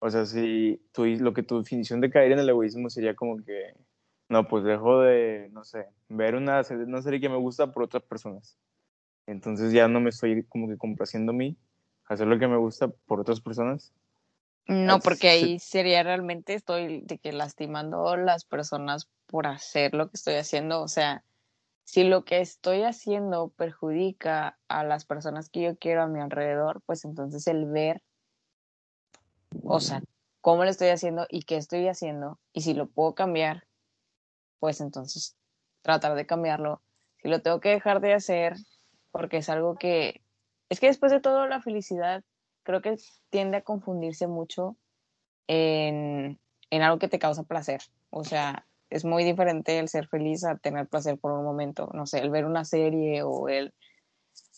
O sea, si tú, lo que tu definición de caer en el egoísmo sería como que, no, pues dejo de, no sé, ver una, una serie que me gusta por otras personas. Entonces ya no me estoy como que complaciendo a mí, hacer lo que me gusta por otras personas. No, Ah, porque sí. ahí sería realmente estoy de que lastimando a las personas por hacer lo que estoy haciendo. O sea, si lo que estoy haciendo perjudica a las personas que yo quiero a mi alrededor, pues entonces el ver, o sea, cómo lo estoy haciendo y qué estoy haciendo, y si lo puedo cambiar, pues entonces tratar de cambiarlo. Si lo tengo que dejar de hacer, porque es algo que, es que después de todo la felicidad creo que tiende a confundirse mucho en, en algo que te causa placer. O sea, es muy diferente el ser feliz a tener placer por un momento. No sé, el ver una serie o el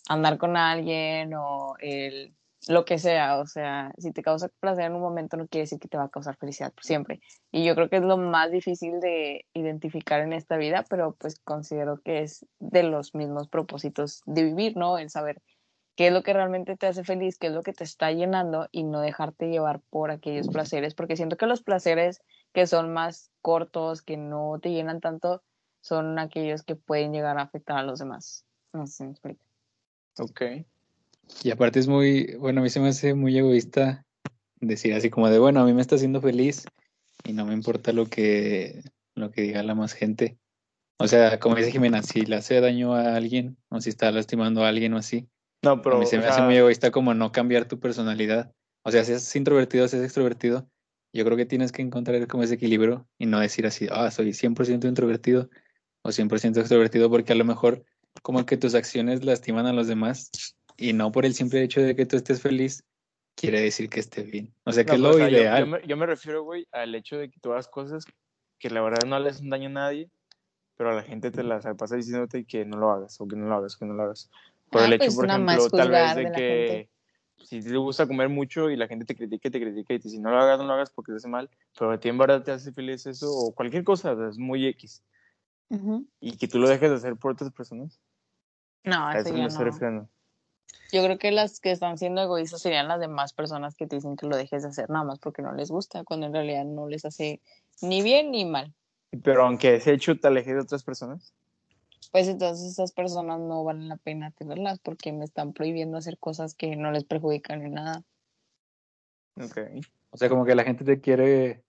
andar con alguien o el lo que sea. O sea, si te causa placer en un momento no quiere decir que te va a causar felicidad por siempre. Y yo creo que es lo más difícil de identificar en esta vida, pero pues considero que es de los mismos propósitos de vivir, ¿no? El saber qué es lo que realmente te hace feliz, qué es lo que te está llenando y no dejarte llevar por aquellos placeres, porque siento que los placeres que son más cortos, que no te llenan tanto, son aquellos que pueden llegar a afectar a los demás. No sé si me explico. Ok. Y aparte es muy, bueno, a mí se me hace muy egoísta decir así como de, bueno, a mí me está haciendo feliz y no me importa lo que, lo que diga la más gente. O sea, como dice Jimena, si le hace daño a alguien o si está lastimando a alguien o así, No, pero. a mí se me hace muy egoísta como no cambiar tu personalidad. O sea, si es introvertido, si es extrovertido, yo creo que tienes que encontrar como ese equilibrio y no decir así, ah, soy 100% introvertido o 100% extrovertido, porque a lo mejor como que tus acciones lastiman a los demás y no por el simple hecho de que tú estés feliz, quiere decir que esté bien. O sea, que No, es lo o sea, yo- ideal. Yo, me, yo me refiero, güey, al hecho de que tú hagas cosas que la verdad no le hacen daño a nadie, pero a la gente te las pasa diciéndote que no lo hagas, o que no lo hagas, que no lo hagas. Por Ah, el hecho, pues por ejemplo, tal vez de de que si te gusta comer mucho y la gente te critica te critica y te dice, no lo hagas, no lo hagas porque te hace mal, pero a ti en verdad te hace feliz eso, o cualquier cosa, o sea, es muy X. Ujú. Y que tú lo dejes de hacer por otras personas, No, a eso eso me estoy no. refiriendo. Yo creo que las que están siendo egoístas serían las demás personas que te dicen que lo dejes de hacer nada más porque no les gusta, cuando en realidad no les hace ni bien ni mal. Pero aunque ese hecho te aleje de otras personas, Pues entonces esas personas no valen la pena tenerlas porque me están prohibiendo hacer cosas que no les perjudican en nada. ok. O sea, como que la gente te quiere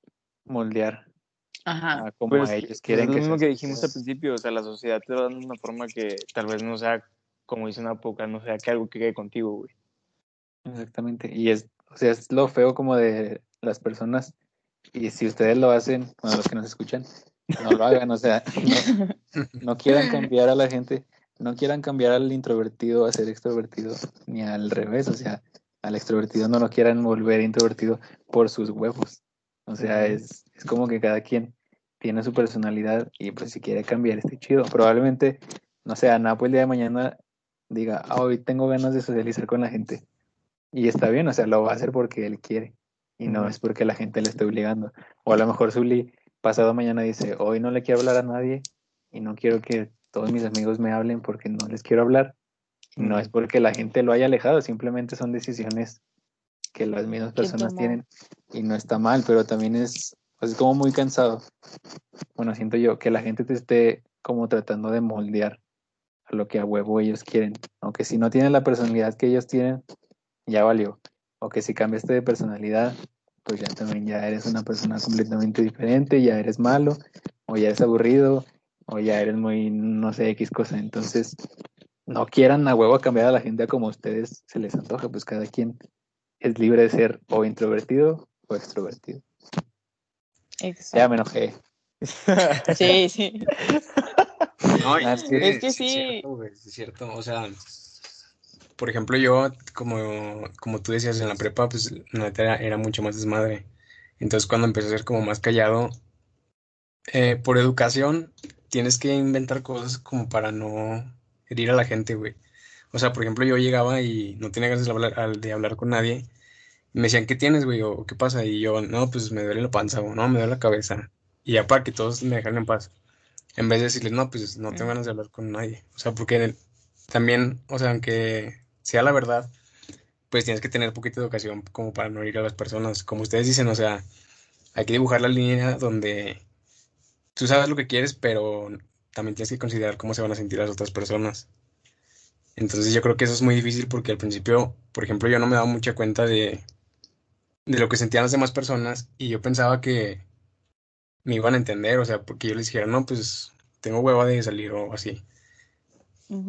moldear Ajá. a como Pues, a ellos quieren es lo que mismo seas. que dijimos al principio, o sea, la sociedad te da una forma que tal vez no sea, como dice una poca, no sea que algo que quede contigo, güey. Exactamente. Y es, o sea, es lo feo como de las personas. Y si ustedes lo hacen, bueno, los que nos escuchan, no lo hagan. O sea, no, no quieran cambiar a la gente, no quieran cambiar al introvertido a ser extrovertido, ni al revés. O sea, al extrovertido no lo quieran volver introvertido por sus huevos. O sea, es, es como que cada quien tiene su personalidad y pues si quiere cambiar, esté chido. Probablemente, no sé, Napo el día de mañana diga, "Ah, hoy tengo ganas de socializar con la gente. Y está bien, o sea, lo va a hacer porque él quiere y no es porque la gente le esté obligando. O a lo mejor Zully pasado mañana dice, hoy no le quiero hablar a nadie y no quiero que todos mis amigos me hablen porque no les quiero hablar. No es porque la gente lo haya alejado, simplemente son decisiones que las mismas personas tienen y no está mal, pero también es, pues, es como muy cansado. Bueno, siento yo que la gente te esté como tratando de moldear a lo que a huevo ellos quieren. Aunque si no tienen la personalidad que ellos tienen, ya valió. O que si cambiaste de personalidad, pues ya también ya eres una persona completamente diferente, ya eres malo, o ya eres aburrido, o ya eres muy, no sé, X cosa. Entonces, no quieran a huevo cambiar a la gente a como a ustedes se les antoja, pues cada quien es libre de ser o introvertido o extrovertido. Ya me enojé. Sí, sí. No, es que Es que sí. sí. Es cierto, güey, sí es cierto. O sea, por ejemplo, yo, como, como tú decías en la prepa, pues la neta era, era mucho más desmadre. Entonces, cuando empecé a ser como más callado, eh, por educación, tienes que inventar cosas como para no herir a la gente, güey. O sea, por ejemplo, yo llegaba y no tenía ganas de hablar, de hablar con nadie. Y me decían, ¿qué tienes, güey? O ¿qué pasa? Y yo, no, pues me duele la panza, o no, me duele la cabeza. Y ya para que todos me dejaran en paz. En vez de decirles, no, pues no tengo ganas de hablar con nadie. O sea, porque también, o sea, aunque sea la verdad, pues tienes que tener poquita educación como para no herir a las personas. Como ustedes dicen, o sea, hay que dibujar la línea donde tú sabes lo que quieres, pero también tienes que considerar cómo se van a sentir las otras personas. Entonces yo creo que eso es muy difícil porque al principio, por ejemplo, yo no me daba mucha cuenta de, de lo que sentían las demás personas y yo pensaba que me iban a entender, o sea, porque yo les dijera, no, pues tengo hueva de salir o así.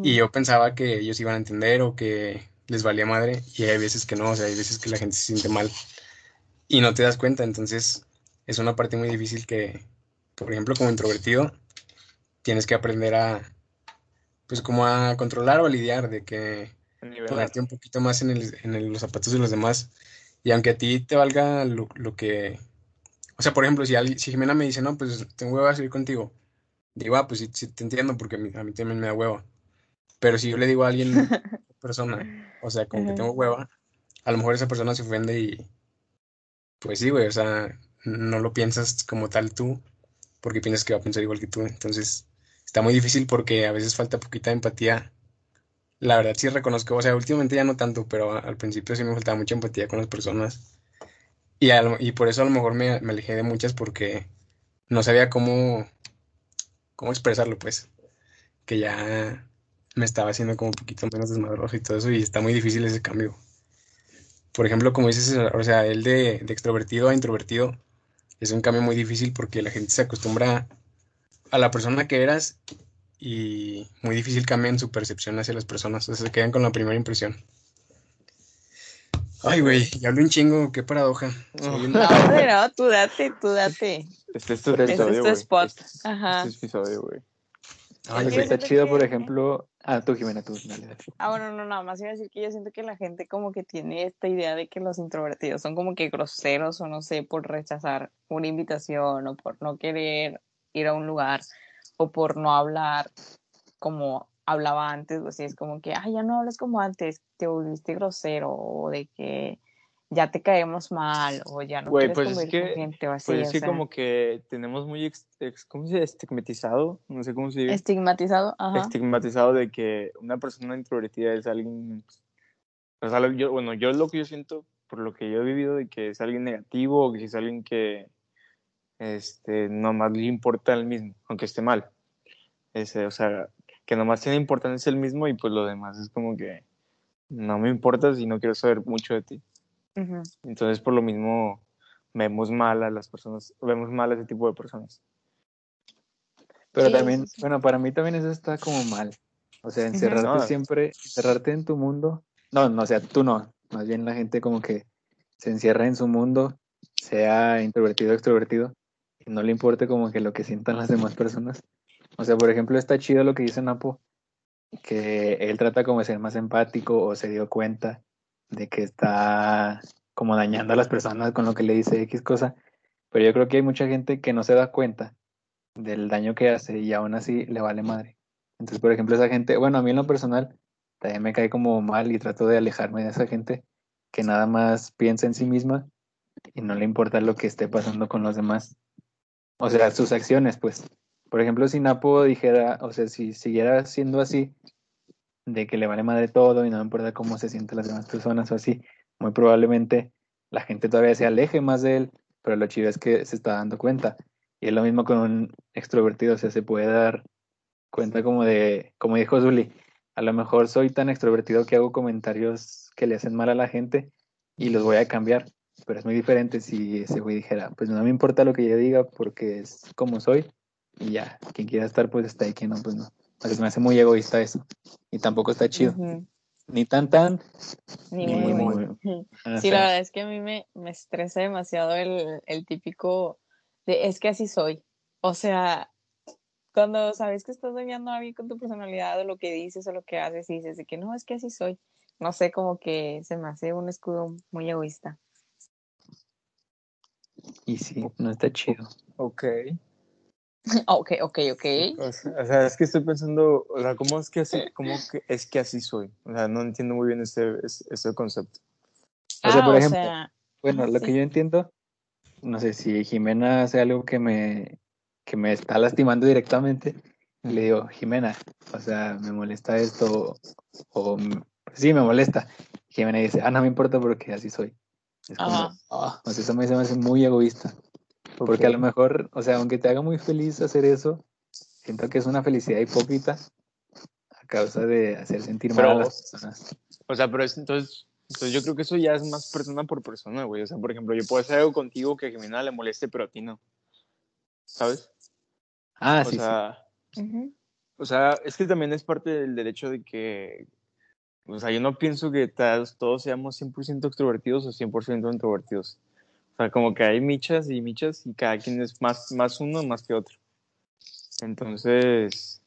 Y yo pensaba que ellos iban a entender o que les valía madre y hay veces que no, o sea, hay veces que la gente se siente mal y no te das cuenta, entonces es una parte muy difícil que, por ejemplo, como introvertido, tienes que aprender a, pues como a controlar o a lidiar, de que ponerte un poquito más en, el- en el- los zapatos de los demás. Y aunque a ti te valga lo, lo que, o sea, por ejemplo, si, alguien, si Jimena me dice, no, pues tengo hueva a salir contigo, digo, ah, pues sí, sí te entiendo porque a mí, a mí también me da hueva. Pero si yo le digo a alguien, persona, o sea, como que tengo hueva, a lo mejor esa persona se ofende y pues sí, güey, o sea, no lo piensas como tal tú, porque piensas que va a pensar igual que tú. Entonces, está muy difícil porque a veces falta poquita empatía. La verdad sí reconozco, o sea, últimamente ya no tanto, pero al principio sí me faltaba mucha empatía con las personas. Y, a lo- y por eso a lo mejor me, me alejé de muchas porque no sabía cómo, cómo expresarlo, pues, que ya me estaba haciendo como un poquito menos desmadroso y todo eso, y está muy difícil ese cambio. Por ejemplo, como dices, o sea, el de, de extrovertido a introvertido es un cambio muy difícil porque la gente se acostumbra a la persona que eras y muy difícil cambian su percepción hacia las personas, o sea, se quedan con la primera impresión. Ay, güey, ya hablo un chingo, qué paradoja. Soy un- No, tú date, tú date. Este es tu Este es episodio, tu güey. spot. Este es- Ajá. este es tu episodio, güey. Ay, Es está chido, por ejemplo, Ah, tú, Jimena, tú, dale, dale. Ah, bueno, no, nada más iba a decir que yo siento que la gente como que tiene esta idea de que los introvertidos son como que groseros o no sé, por rechazar una invitación o por no querer ir a un lugar o por no hablar como hablaba antes, o así es como que, ay, ya no hablas como antes, te volviste grosero o de que ya te caemos mal o ya no Güey, quieres pues es convivir con que, gente o así. pues es o que sea, como que tenemos muy, ex- ex- ¿cómo se dice? Estigmatizado, no sé cómo se dice. estigmatizado, ajá. Estigmatizado de que una persona introvertida es alguien, o sea, yo, bueno, yo lo que yo siento, por lo que yo he vivido, de que es alguien negativo o que si es alguien que, este, nomás le importa el mismo, aunque esté mal. Ese, o sea, que nomás tiene importancia el mismo y pues lo demás es como que no me importas y no quiero saber mucho de ti. Entonces, por lo mismo, vemos mal a las personas, vemos mal a ese tipo de personas. Pero Sí, también, sí, bueno, para mí también eso está como mal. O sea, encerrarte siempre, encerrarte en tu mundo. No, no, o sea, tú no. Más bien la gente como que se encierra en su mundo, sea introvertido o extrovertido, y no le importe como que lo que sientan las demás personas. O sea, por ejemplo, está chido lo que dice Napo, que él trata como de ser más empático o se dio cuenta de que está como dañando a las personas con lo que le dice X cosa. Pero yo creo que hay mucha gente que no se da cuenta del daño que hace y aún así le vale madre. Entonces, por ejemplo, esa gente, bueno, a mí en lo personal también me cae como mal y trato de alejarme de esa gente que nada más piensa en sí misma y no le importa lo que esté pasando con los demás. O sea, sus acciones, pues. Por ejemplo, si Napo dijera, o sea, si siguiera siendo así, de que le vale madre todo y no importa cómo se sienten las demás personas o así, muy probablemente la gente todavía se aleje más de él, pero lo chido es que se está dando cuenta. Y es lo mismo con un extrovertido, o sea, se puede dar cuenta como de, como dijo Zuli, a lo mejor soy tan extrovertido que hago comentarios que le hacen mal a la gente y los voy a cambiar, pero es muy diferente si ese güey dijera, pues no me importa lo que yo diga porque es como soy y ya, quien quiera estar pues está y quien no, pues no. O sea, se me hace muy egoísta eso y tampoco está chido, ni tan tan, Ni ni muy, muy, muy. o Sí, sea, la verdad es que a mí me, me estresa demasiado el, el típico de es que así soy. O sea, cuando sabes que estás dañando a alguien con tu personalidad o lo que dices o lo que haces y dices de que no, es que así soy. No sé, como que se me hace un escudo muy egoísta. y sí, no está chido. Ok. ok, ok, ok. O sea, o es que estoy pensando, o sea, ¿cómo es que así, cómo que es que así soy? O sea, no entiendo muy bien este, este, concepto. O sea, Ah, por o ejemplo, sea, Bueno, lo sí. que yo entiendo, no sé si Jimena hace algo que me, que me está lastimando directamente, y le digo, Jimena, o sea, me molesta esto, o mm, sí, me molesta. Jimena dice, ah, no me importa porque así soy. Es como, ah, o sea, eso me, se me hace muy egoísta. Porque a lo mejor, o sea, aunque te haga muy feliz hacer eso, siento que es una felicidad hipócrita a causa de hacer sentir mal a Pero- las personas. O sea, pero es, entonces, entonces yo creo que eso ya es más persona por persona, güey. O sea, por ejemplo, yo puedo hacer algo contigo que a Jimena le moleste, pero a ti no. ¿Sabes? Ah, o sí, sí. sea, Ujú. o sea, es que también es parte del derecho de que, o sea, yo no pienso que todos seamos 100% extrovertidos o 100% introvertidos. O sea, como que hay michas y michas y cada quien es más, más uno más que otro. Entonces,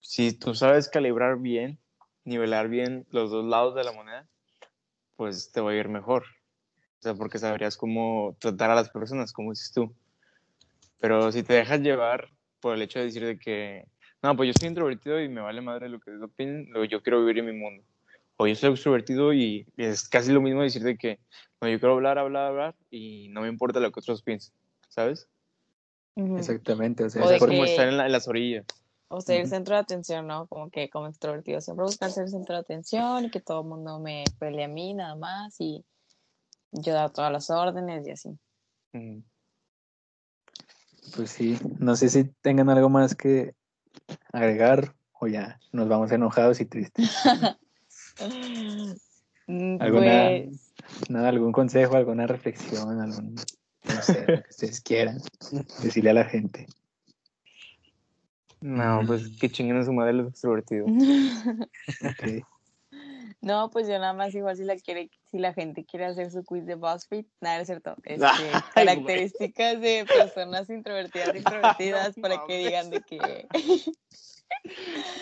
si tú sabes calibrar bien, nivelar bien los dos lados de la moneda, pues te va a ir mejor. O sea, porque sabrías cómo tratar a las personas, como dices tú. Pero si te dejas llevar por el hecho de decir de que, no, pues yo soy introvertido y me vale madre lo que opinen, yo quiero vivir en mi mundo. O yo soy extrovertido y es casi lo mismo decir de que, no, yo quiero hablar, hablar, hablar y no me importa lo que otros piensen, ¿sabes? Exactamente, o sea, O es como que- estar en, la- en las orillas. O ser el centro de atención, ¿no? Como que como extrovertido siempre buscar ser el centro de atención y que todo el mundo me pelee a mí nada más y yo dar todas las órdenes y así. Pues sí, no sé si tengan algo más que agregar o ya nos vamos enojados y tristes. Mm, ¿Alguna- Pues, Nada, algún consejo, alguna reflexión, algún, no sé, lo que ustedes quieran decirle a la gente. No, pues que chinguen a su madre los extrovertidos. No, pues yo nada más igual si la quiere, si la gente quiere hacer su quiz de BuzzFeed, nada, es cierto. Este, Ay, características de personas introvertidas No para que digan de que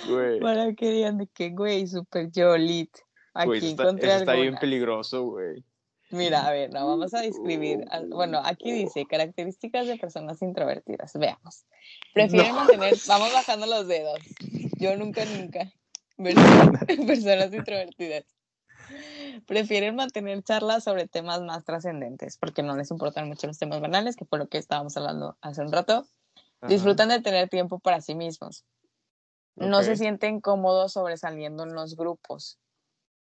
Güey, Para que digan de que, güey, super yolit. Aquí güey, está, encontré está bien peligroso, güey. Mira, a ver, no, vamos a describir. Bueno, aquí dice características de personas introvertidas. Veamos. Prefieren mantener, vamos bajando los dedos. Yo nunca, nunca. Personas introvertidas. Prefieren mantener charlas sobre temas más trascendentes, porque no les importan mucho los temas banales, que fue lo que estábamos hablando hace un rato. Ajá. Disfrutan de tener tiempo para sí mismos. No se sienten cómodos sobresaliendo en los grupos,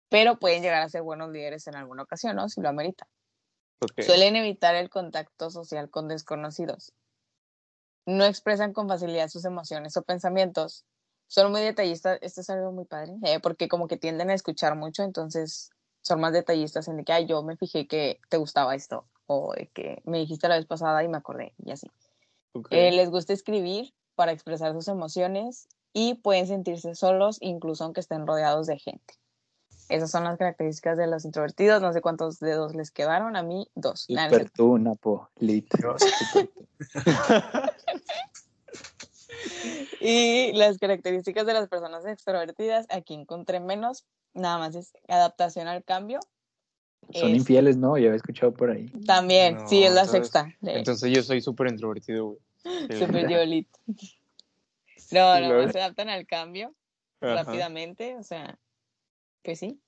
pero pueden llegar a ser buenos líderes en alguna ocasión, ¿no? Si lo amerita. Ok. Suelen evitar el contacto social con desconocidos. No expresan con facilidad sus emociones o pensamientos. Son muy detallistas. Esto es algo muy padre, eh, porque como que tienden a escuchar mucho, entonces son más detallistas en de que, ay, yo me fijé que te gustaba esto, o de que me dijiste la vez pasada y me acordé, y así. ok. Eh, les gusta escribir para expresar sus emociones y pueden sentirse solos incluso aunque estén rodeados de gente. Esas son las características de los introvertidos. No sé cuántos dedos les quedaron. A mí, dos. Cierto. tú, Napo, y las características de las personas extrovertidas, aquí encontré menos. Nada más es adaptación al cambio. Son Es- infieles, ¿no? Ya había escuchado por ahí. También, sí, es la entonces- sexta. de- Entonces yo soy súper introvertido, güey. Sí. Super No, no, luego- se adaptan al cambio. Ajá. rápidamente, o sea, pues sí.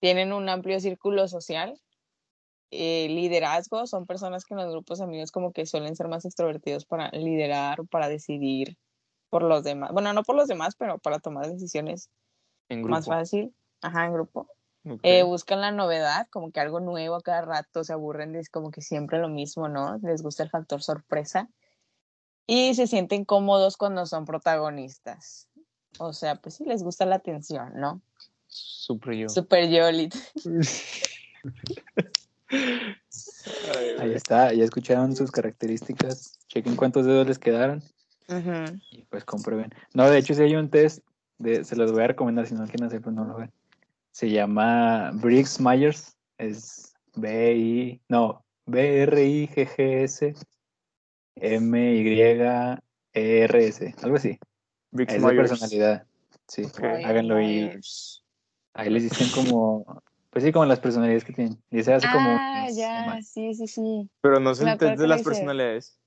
Tienen un amplio círculo social, eh, liderazgo, son personas que en los grupos amigos como que suelen ser más extrovertidos para liderar o para decidir por los demás. Bueno, no por los demás, pero para tomar decisiones En más fácil. Ajá, en grupo. Eh, buscan la novedad, como que algo nuevo a cada rato, se aburren de como que siempre lo mismo, ¿no? Les gusta el factor sorpresa. Y se sienten cómodos cuando son protagonistas. O sea, pues sí, les gusta la atención, ¿no? Súper yo. Super Yolit. Ahí está, ya escucharon sus características. Chequen cuántos dedos les quedaron y pues comprueben. No, de hecho, si hay un test, de, se los voy a recomendar, si no quieren hacer, pues no lo ven. Se llama Briggs Myers, es B-I, no, B-R-I-G-G-S M-Y-E-R-S, algo así. Briggs Es de Myers. personalidad. Sí, Ok. háganlo y ahí les dicen como, pues sí, como las personalidades que tienen. Y se hace como Ah, ya, sí, sí, sí. Pero no son de las personalidades.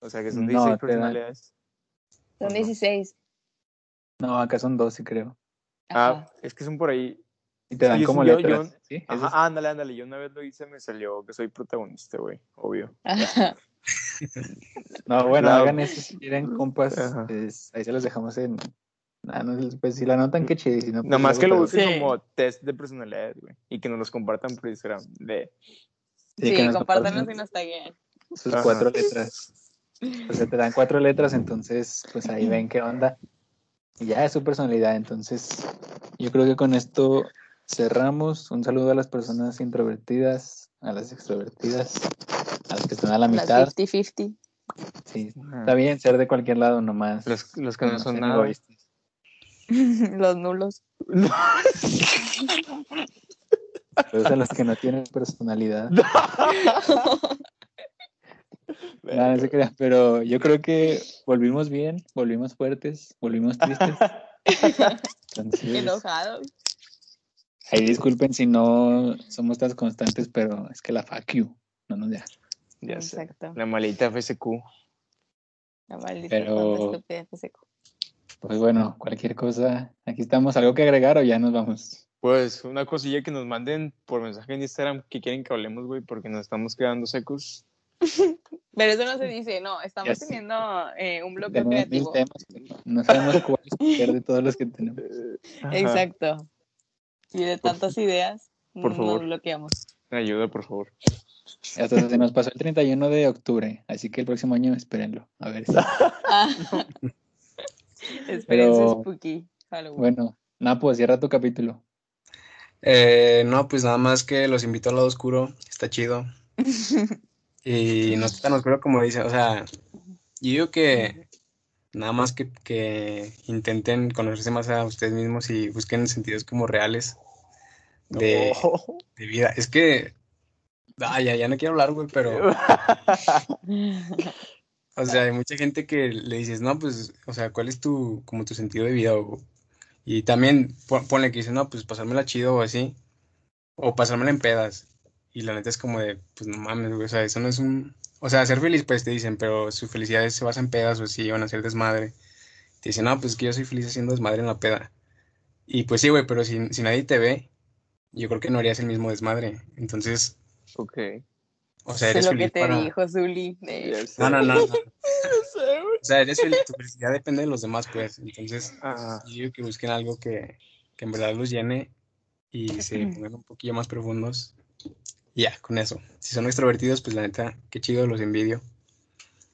O sea, que son No, 16 te dan- personalidades. Son no? 16. No, acá son 12, creo. Ah, es que son por ahí. Y te dan Sí, como letras. yo- ¿sí? Ajá, ándale, ándale. Yo una vez lo hice, me salió que soy protagonista, güey. Obvio. Ajá. No, bueno, hagan eso si quieren, compas. Es- ahí se los dejamos en. Ah, no, pues si la notan, qué chido. Si no, pues Nada más que lo Sí. como test de personalidad, güey. Y que nos los compartan por Instagram. De... Sí, nos compártanos compartan y nos taguen. Sus Ajá. cuatro letras. O sea, te dan cuatro letras, entonces, pues ahí ven qué onda. Y ya es su personalidad. Entonces, yo creo que con esto cerramos. Un saludo a las personas introvertidas, a las extrovertidas, a las que están a la Las mitad. 50-50. Sí, Ajá. está bien ser de cualquier lado nomás. Los, los que no son sean nada. egoístas. Los nulos. Saludos a los que no tienen personalidad. Nada, no se crean, pero yo creo que volvimos bien, volvimos fuertes, volvimos tristes. Entonces, Enojados. ahí disculpen si no somos tan constantes, pero es que la fuck you no nos deja. Ya sé. Exacto. La malita FSQ. La maldita Pero- se- Pues bueno, cualquier cosa, aquí estamos. ¿Algo que agregar o ya nos vamos? Pues una cosilla que nos manden por mensaje en Instagram que quieren que hablemos, güey, porque nos estamos quedando secos. Pero eso no se dice, no, estamos Ya sé. teniendo eh, un bloqueo Tenemos mil creativo. temas, no sabemos cuál escoger de todos los que tenemos. Ajá. Exacto. Y de tantas ideas, por nos favor. bloqueamos. Ayuda, por favor. Hasta se nos pasó el 31 de octubre, así que el próximo año espérenlo. A ver si. Ah. Espérense Pero- spooky. Halloween. Bueno, Napo, cierra tu capítulo. Eh, no, pues nada más que los invito al lado oscuro, está chido. Y no está tan oscuro como dice, o sea, yo digo que nada más que, que intenten conocerse más a ustedes mismos y busquen sentidos como reales de, Oh. de vida. Es que, ah, ya, ya no quiero hablar, güey, pero O sea, hay mucha gente que le dices, no, pues, o sea, ¿cuál es tu, como tu sentido de vida? Y también pon- ponle que dices, no, pues pasármela chido o así, o pasármela en pedas. Y la neta es como de, pues no mames, güey, o sea, eso no es un... O sea, ser feliz, pues te dicen, pero su felicidad se basa en pedas o así, van a hacer desmadre. Te dicen, no, pues que yo soy feliz haciendo desmadre en la peda. Y pues sí, güey, pero si, si nadie te ve, yo creo que no harías el mismo desmadre. Entonces, Ok. o sea, Sé eres lo que te para... dijo, Zuli. Eh. No, no, no. O sea, eres feliz, tu felicidad depende de los demás, pues. Entonces, Ajá. yo digo que busquen algo que, que en verdad los llene y se pongan un poquillo más profundos. Ya, con eso. Si son extrovertidos, pues la neta, qué chido, los envidio.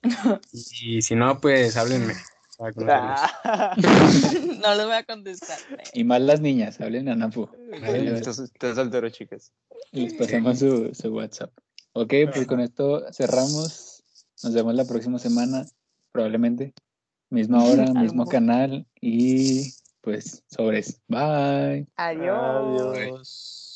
Y, si no, pues háblenme Ah. no les voy a contestar. Y más las niñas, hablen a Napu. Estás soltero, chicas. les pasamos su, su WhatsApp. Ok, pues con esto cerramos. Nos vemos la próxima semana, probablemente. Misma hora, mismo canal y pues sobres. Bye. Adiós. Adiós.